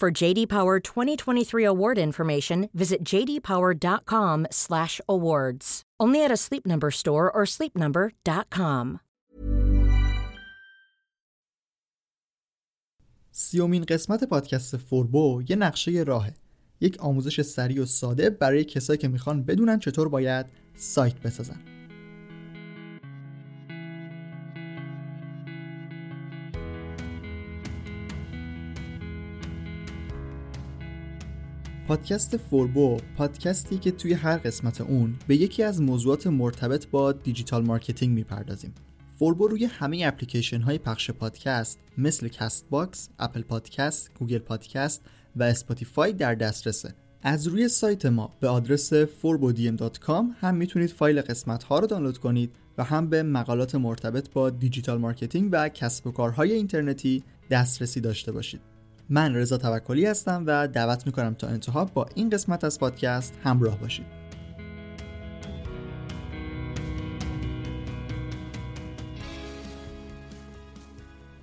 For JD Power 2023 award information, visit jdpower.com/awards. Only at a Sleep Number store or sleepnumber.com. سیومین قسمت پادکست فوربو یه نقشه راهه یک آموزش سریع و ساده برای کسایی که می‌خوان بدونن چطور باید سایت بسازن پادکست فوربو پادکستی که توی هر قسمت اون به یکی از موضوعات مرتبط با digital marketing می‌پردازیم. فوربو روی همه اپلیکیشن های پخش پادکست مثل Castbox، Apple Podcast، Google Podcast و Spotify در دسترسه. از روی سایت ما به آدرس forbodiem.com هم می‌تونید فایل قسمت ها رو دانلود کنید و هم به مقالات مرتبط با digital marketing و کسب و کارهای اینترنتی دسترسی داشته باشید. من رضا توکلی هستم و دعوت می‌کنم تا انتها با این قسمت از پادکست همراه باشید.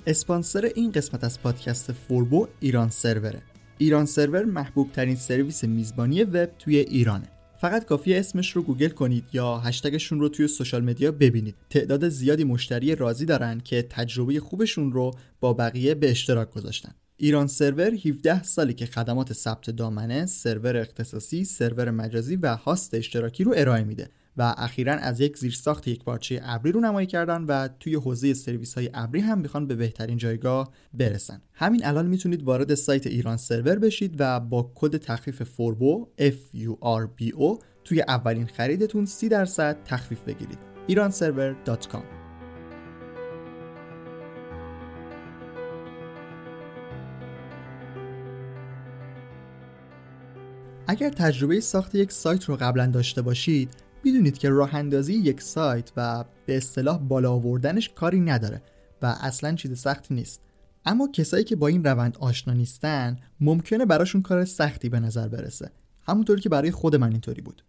اسپانسر این قسمت از پادکست فوربو ایران سروره ایران سرور محبوب ترین سرویس میزبانی وب توی ایرانه. فقط کافی اسمش رو گوگل کنید یا هشتگشون رو توی social media ببینید. تعداد زیادی مشتری راضی دارن که تجربه خوبشون رو با بقیه به اشتراک گذاشتن. ایران سرور 17 سالی که خدمات ثبت دامنه، سرور اختصاصی، سرور مجازی و host اشتراکی رو ارائه میده و اخیرا از یک زیرساخت یک پارچه ابری رو نمایی کردن و توی حوزه سرویس های ابری هم می‌خوان به بهترین جایگاه برسن. همین الان می‌تونید وارد سایت ایران سرور بشید و با کد تخفیف فوربو F U R B O توی اولین خریدتون 30 درصد تخفیف بگیرید. iranserver.com اگر تجربه ساخت یک سایت رو قبلا داشته باشید می‌دونید که راه اندازی یک سایت و به اصطلاح بالا آوردنش کاری نداره و اصلا چیز سختی نیست. اما کسایی که با این روند آشنا نیستن ممکنه براشون کار سختی به نظر برسه. همونطوری که برای خود من اینطوری بود.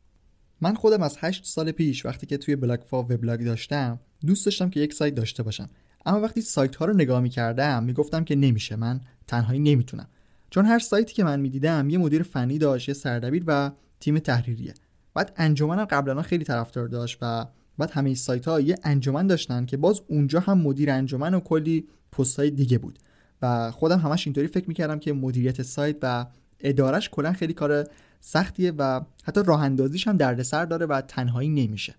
من خودم از 8 سال پیش وقتی که توی بلاگفا وبلاگ داشتم دوست داشتم که یک سایت داشته باشم. اما وقتی سایت ها رو نگاه می‌کردم می‌گفتم که نمیشه من تنهایی نمی‌تونم. چون هر سایتی که من می‌دیدم یه مدیر فنی داشت یه سردبیر و تیم تحریریه. بعد انجمنم قبلا خیلی طرفدار داشت و بعد همه سایت ها یه انجمن داشتن که باز اونجا هم مدیر انجمن و کلی پست های دیگه بود. و خودم همش اینطوری فکر می‌کردم که مدیریت سایت و ادارش کلا خیلی کار سختیه و حتی راه اندازیش هم دردسر داره و تنهایی نمیشه.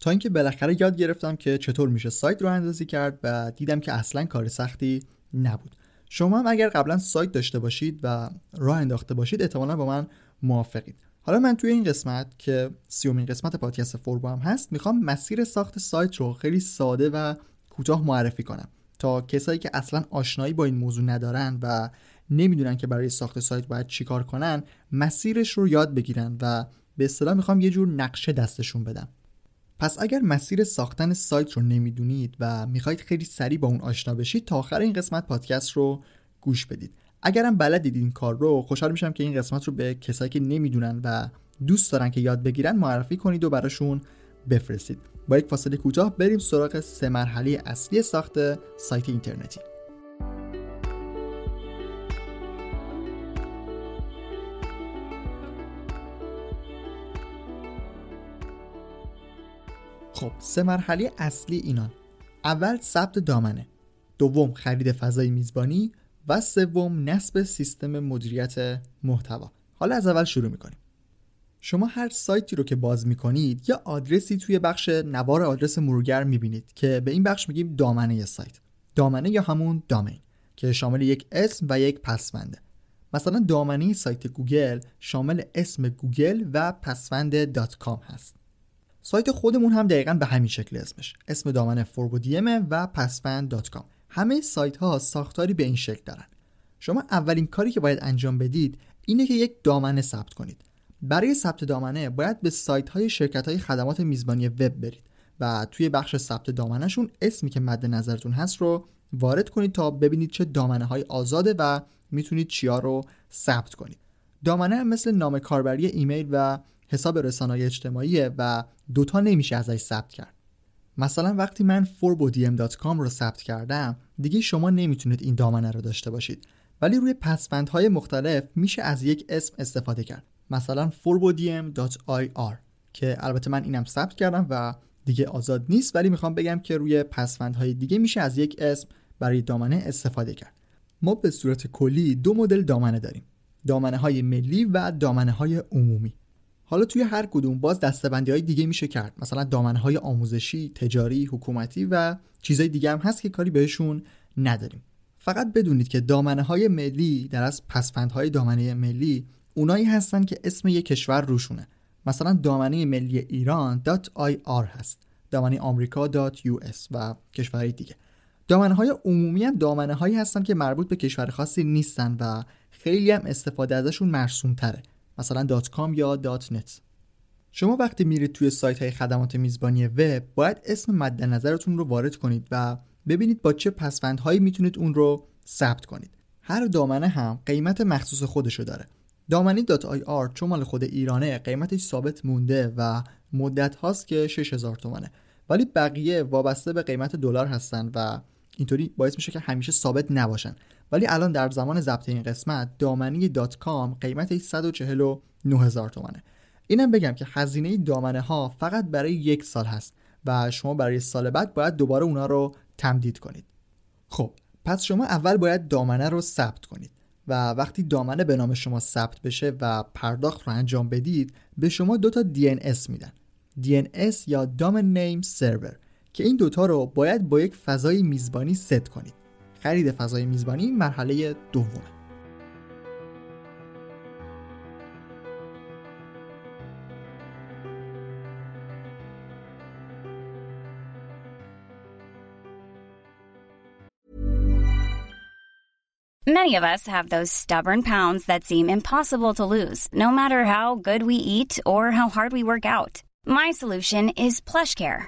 تا اینکه بالاخره یاد گرفتم که چطور میشه سایت راه اندازی کرد و دیدم که اصلا کار سختی نبود. شما هم اگر قبلا سایت داشته باشید و راه انداخته باشید احتمالا با من موافقید. حالا من توی این قسمت که سیومین قسمت پادکست فوربو هم هست می‌خوام مسیر ساخت سایت رو خیلی ساده و کوتاه معرفی کنم تا کسایی که اصلا آشنایی با این موضوع ندارن و نمی‌دونن که برای ساخت سایت باید چیکار کنن مسیرش رو یاد بگیرن و به اصطلاح می‌خوام یه جور نقشه دستشون بدم. پس اگر مسیر ساختن سایت رو نمی‌دونید و می‌خواید خیلی سریع با اون آشنا بشید تا آخر این قسمت پادکست رو گوش بدید. اگرم بلدید این کار رو خوشحال میشم که این قسمت رو به کسایی که نمی‌دونن و دوست دارن که یاد بگیرن معرفی کنید و براشون بفرستید. با یک فاصله کوتاه بریم سراغ سه مرحله اصلی ساخت سایت اینترنتی. خب سه مرحله اصلی اینان اول ثبت دامنه. دوم خرید فضای میزبانی و سوم نصب سیستم مدیریت محتوا. حالا از اول شروع می‌کنیم. شما هر سایتی رو که باز می‌کنید یه آدرسی توی بخش نوار آدرس مرورگر می‌بینید که به این بخش میگیم دامنه سایت. دامنه یا همون domain که شامل یک اسم و یک پسونده. مثلا دامنه سایت گوگل شامل اسم گوگل و پسوند dot com هست. سایت خودمون هم دقیقا به همین شکل اسمش. اسم دامنه فوربودیمه و com همه سایت ها ساختاری به این شکل دارن. شما اولین کاری که باید انجام بدید اینه که یک دامنه ثبت کنید. برای ثبت دامنه باید به سایت های شرکت های خدمات میزبانی وب برید و توی بخش ثبت دامنهشون اسمی که مد نظرتون هست رو وارد کنید تا ببینید چه دامنه های آزاده و می‌تونید چیا رو ثبت کنید. دامنه مثل نام کاربری ایمیل و حساب رسانه اجتماعی و دوتا نمیشه ازش ثبت کرد. مثلا وقتی من forbodiem.com رو ثبت کردم دیگه شما نمی‌تونید این دامنه رو داشته باشید. ولی روی پسوندهای مختلف میشه از یک اسم استفاده کرد. مثلا forbodiem.ir که البته من اینم ثبت کردم و دیگه آزاد نیست ولی می‌خوام بگم که روی پسوندهای دیگه میشه از یک اسم برای دامنه استفاده کرد. ما به صورت کلی دو مدل دامنه داریم. دامنه های ملی و دامنه های عمومی. حالا توی هر کدوم باز دستبندی های دیگه میشه کرد. مثلا دامنه های آموزشی، تجاری، حکومتی و چیزای دیگه هم هست که کاری بهشون نداریم. فقط بدونید که دامنه های ملی در از پسفندهای دامنه ملی اونایی هستن که اسم یک کشور روشونه. مثلا دامنه ملی ایران .ir هست. دامنه آمریکا .us و کشورهای دیگه. دامنه های عمومی هم دامنه هایی هستن که مربوط به کشور خاصی نیستن و خیلی هم استفاده ازشون مرسوم تره مثلا .com یا .net شما وقتی میرید توی سایت های خدمات میزبانی وب باید اسم مد نظرتون رو وارد کنید و ببینید با چه پسوندهایی می‌تونید اون رو ثبت کنید. هر دامنه هم قیمت مخصوص خودشو داره. دامنی .ir چون مال خود ایرانه قیمتش ثابت مونده و مدت هاست که 6000 تومنه. ولی بقیه وابسته به قیمت دلار هستن و اینطوری باعث میشه که همیشه ثابت نباشن. ولی الان در زمان ضبط این قسمت دامنی دات کام قیمتش 149 هزار تومنه. اینم بگم که هزینه دامنه ها فقط برای یک سال هست و شما برای سال بعد باید دوباره اونا رو تمدید کنید. خب پس شما اول باید دامنه رو ثبت کنید و وقتی دامنه به نام شما ثبت بشه و پرداخت رو انجام بدید به شما دو تا DNS میدن. DNS یا Domain Name Server که این دوتا رو باید با یک فضای میزبانی ست کنید. خرید فضای میزبانی مرحله دومه Many of us have those stubborn pounds that seem impossible to lose, no matter how good we eat or how hard we work out. My solution is PlushCare.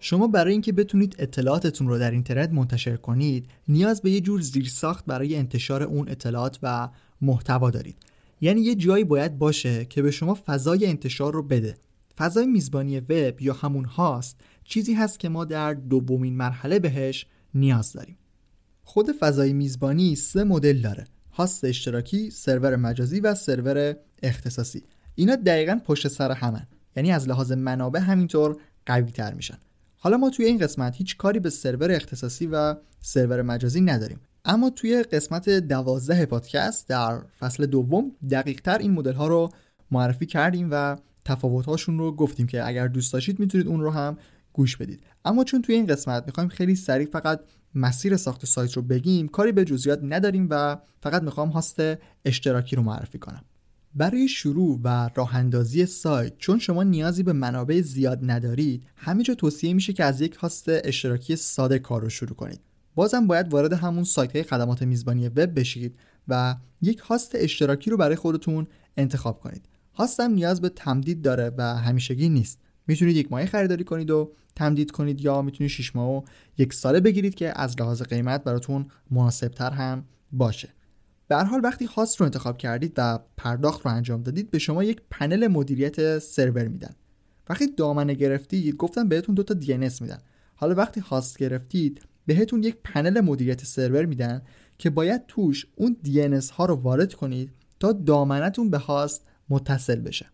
شما برای اینکه بتونید اطلاعاتتون رو در اینترنت منتشر کنید نیاز به یه جور زیرساخت برای انتشار اون اطلاعات و محتوا دارید. یعنی یه جایی باید باشه که به شما فضای انتشار رو بده. فضای میزبانی وب یا همون هاست چیزی هست که ما در دومین مرحله بهش نیاز داریم. خود فضای میزبانی سه مدل داره هاست اشتراکی، سرور مجازی و سرور اختصاصی. اینا دقیقا پشت سر همن. یعنی از لحاظ منابع همینطور قوی تر میشن. حالا ما توی این قسمت هیچ کاری به سرور اختصاصی و سرور مجازی نداریم. اما توی قسمت دوازده پادکست در فصل دوم دقیق تر این مدل ها رو معرفی کردیم و تفاوت‌هاشون رو گفتیم که اگر دوست داشتید می‌تونید اون رو هم گوش بدید. اما چون توی این قسمت می‌خوایم خیلی سریع فقط مسیر ساخت سایت رو بگیم کاری به جزئیات نداریم و فقط می‌خوام هاست اشتراکی رو معرفی کنم. برای شروع و راه اندازی سایت چون شما نیازی به منابع زیاد ندارید همینجا توصیه میشه که از یک هاست اشتراکی ساده کار رو شروع کنید. بازم باید وارد همون سایت های خدمات میزبانی وب بشید و یک هاست اشتراکی رو برای خودتون انتخاب کنید. هاستم نیاز به تمدید داره و همیشگی نیست. می‌تونید یک ماه خریداری کنید و تمدید کنید یا می‌تونید 6 ماه و یک ساله بگیرید که از لحاظ قیمت براتون مناسبتر هم باشه. به حال وقتی هاست رو انتخاب کردید و پرداخت رو انجام دادید به شما یک پنل مدیریت سرور میدن. وقتی دامنه گرفتید گفتم بهتون دو تا DNS میدن. حالا وقتی هاست گرفتید بهتون یک پنل مدیریت سرور میدن که باید توش اون DNS ها رو وارد کنید تا دامنتون به host متصل بشه.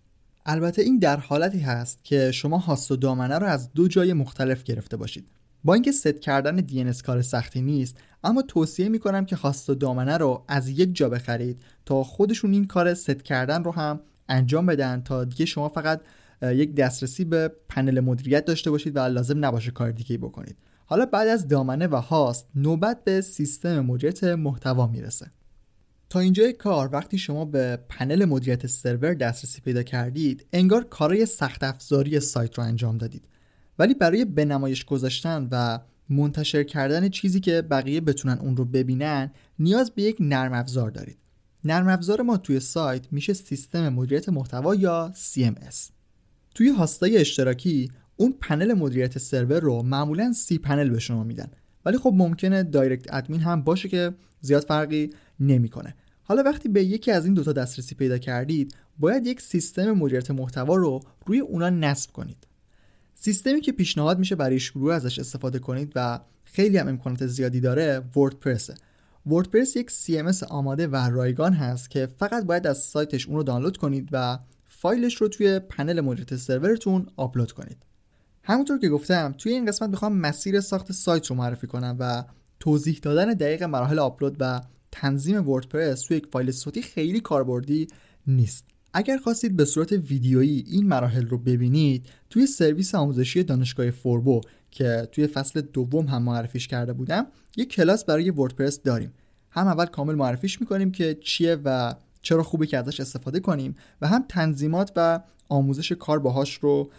البته این در حالتی هست که شما host و دامنه رو از دو جای مختلف گرفته باشید. با اینکه ست کردن DNS کار سختی نیست اما توصیه می‌کنم که host و دامنه رو از یک جا بخرید تا خودشون این کار ست کردن رو هم انجام بدن تا دیگه شما فقط یک دسترسی به پنل مدیریت داشته باشید و لازم نباشه کار دیگه بکنید. حالا بعد از دامنه و هاست نوبت به سیستم مدیریت محتوا می‌رسه. تا اینجای کار وقتی شما به پنل مدیریت سرور دسترسی پیدا کردید انگار کارای سخت افزاری سایت رو انجام دادید. ولی برای به نمایش گذاشتن و منتشر کردن چیزی که بقیه بتونن اون رو ببینن نیاز به یک نرم افزار دارید. نرم افزار ما توی سایت میشه سیستم مدیریت محتوا یا CMS توی هاستای اشتراکی اون پنل مدیریت سرور رو معمولا سی پنل به شما میدن. ولی خب ممکنه دایرکت ادمین هم باشه که زیاد فرقی نمی‌کنه. حالا وقتی به یکی از این دوتا دسترسی پیدا کردید باید یک سیستم مدیریت محتوا رو روی اونا نصب کنید. سیستمی که پیشنهاد میشه برای شروع ازش استفاده کنید و خیلی هم امکانات زیادی داره وردپرسه وردپرس یک CMS آماده و رایگان هست که فقط باید از سایتش اون رو دانلود کنید و فایلش رو توی پنل مدیریت سرورتون آپلود کنید. همونطور که گفتم توی این قسمت می‌خوام مسیر ساخت سایت رو معرفی کنم و توضیح دادن دقیق مراحل آپلود و تنظیم وردپرس توی یک فایل صوتی خیلی کاربردی نیست. اگر خواستید به صورت ویدیویی این مراحل رو ببینید توی سرویس آموزشی دانشگاه فوربو که توی فصل دوم هم معرفیش کرده بودم یک کلاس برای وردپرس داریم. هم اول کامل معرفیش می‌کنیم که چیه و چرا خوبه که ازش استفاده کنیم و هم تنظیمات و آموزش کار باهاش رو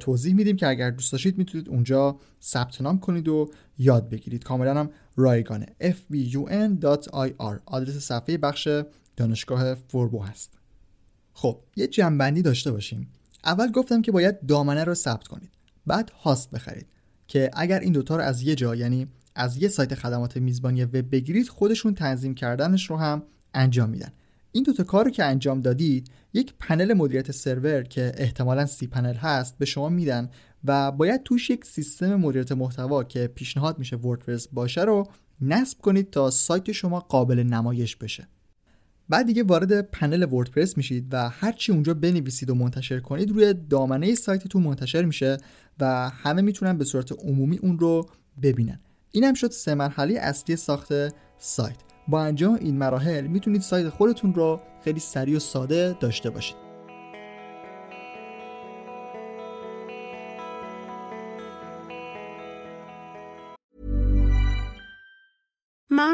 توضیح میدیم که اگر دوست داشتید می‌تونید اونجا ثبت نام کنید و یاد بگیرید. کاملا هم رایگانه. Fbun.ir آدرس صفحه بخش دانشگاه فوربو هست. خب یه جنبندی داشته باشیم. اول گفتم که باید دامنه رو ثبت کنید. بعد هاست بخرید. که اگر این دوتا رو از یه جا یعنی از یه سایت خدمات میزبانی وب بگیرید خودشون تنظیم کردنش رو هم انجام میدن. این دوتا کار رو که انجام دادید یک پنل مدیریت سرور که احتمالا سی پنل هست به شما میدن و باید توش یک سیستم مدیریت محتوا که پیشنهاد میشه وردپرس باشه رو نصب کنید تا سایت شما قابل نمایش بشه. بعد دیگه وارد پنل وردپرس میشید و هرچی اونجا بنویسید و منتشر کنید روی دامنه سایتتون منتشر میشه و همه می‌تونن به صورت عمومی اون رو ببینن. این هم شد سه مرحله اصلی ساخت سایت. با انجام این مراحل می‌تونید سایت خودتون رو خیلی سریع و ساده داشته باشید.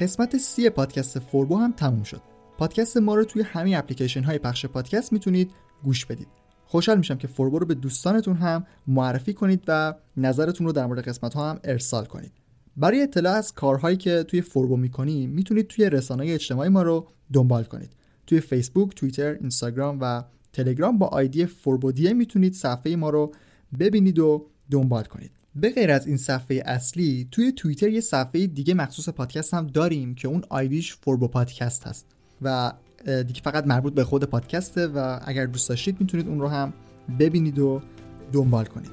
قسمت سی پادکست فوربو هم تموم شد. پادکست ما رو توی همین اپلیکیشن های پخش پادکست می‌تونید گوش بدید. خوشحال میشم که فوربو رو به دوستانتون هم معرفی کنید و نظرتون رو در مورد قسمت ها هم ارسال کنید. برای اطلاع از کارهایی که توی فوربو می‌کنیم می‌تونید توی رسانه اجتماعی ما رو دنبال کنید. توی فیسبوک، توییتر، اینستاگرام و تلگرام با آیدی فوربودیه می‌تونید صفحه ما رو ببینید و دنبال کنید. به غیر از این صفحه اصلی توی توییتر یه صفحه دیگه مخصوص پادکست هم داریم که اون آیدیش فوربو پادکست هست و دیگه فقط مربوط به خود پادکسته و اگر دوست داشتید می‌تونید اون رو هم ببینید و دنبال کنید.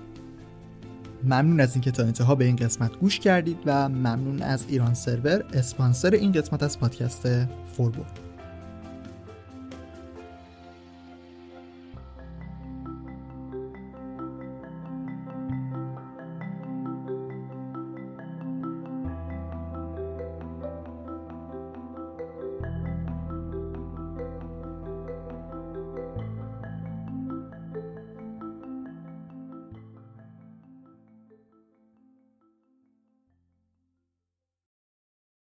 ممنون از اینکه تا انتها به این قسمت گوش کردید و ممنون از ایران سرور اسپانسر این قسمت از پادکست فوربو